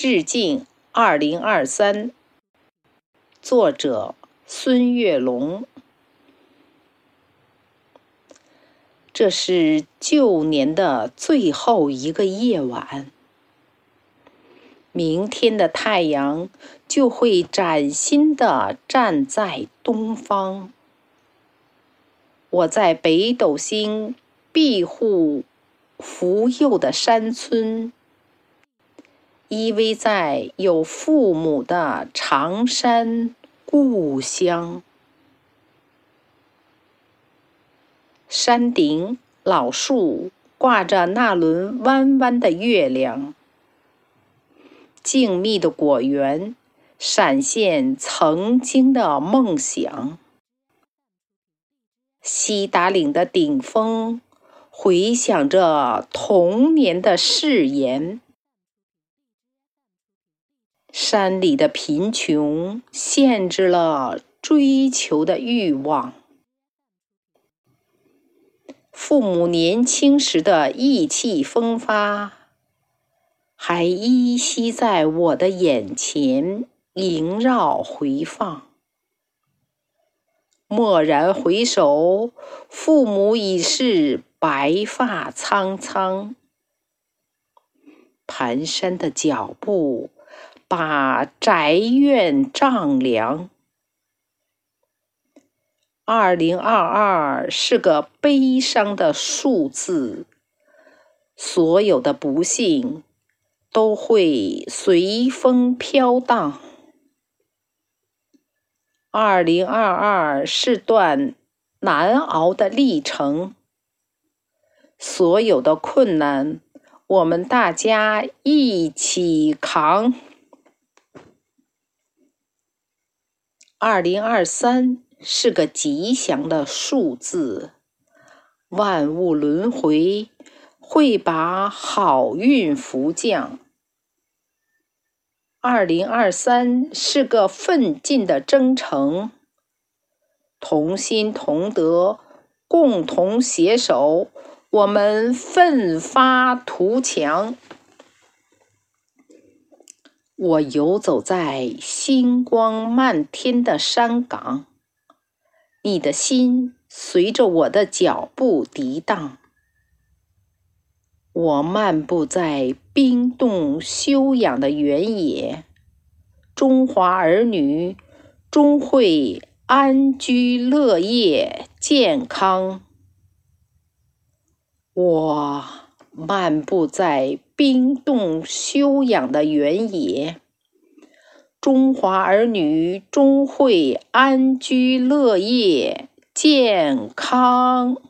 致敬二零二三，作者孙月龙。这是旧年的最后一个夜晚，明天的太阳就会崭新的站在东方。我在北斗星庇护福佑的山村。依偎在有父母的长山故乡，山顶老树挂着那轮弯弯的月亮，静谧的果园闪现曾经的梦想，西达岭的顶峰回响着童年的誓言。山里的贫穷限制了追求的欲望，父母年轻时的意气风发，还依稀在我的眼前萦绕回放。蓦然回首，父母已是白发苍苍，蹒跚的脚步。把宅院丈量。二零二二是个悲伤的数字，所有的不幸都会随风飘荡。二零二二是段难熬的历程，所有的困难，我们大家一起扛。二零二三是个吉祥的数字，万物轮回会把好运福降。二零二三是个奋进的征程，同心同德，共同携手，我们奋发图强。我游走在星光漫天的山岗，你的心随着我的脚步涤荡。我漫步在冰冻休养的原野，中华儿女终会安居乐业、健康。我漫步在。冰冻休养的原野，中华儿女终会安居乐业、健康。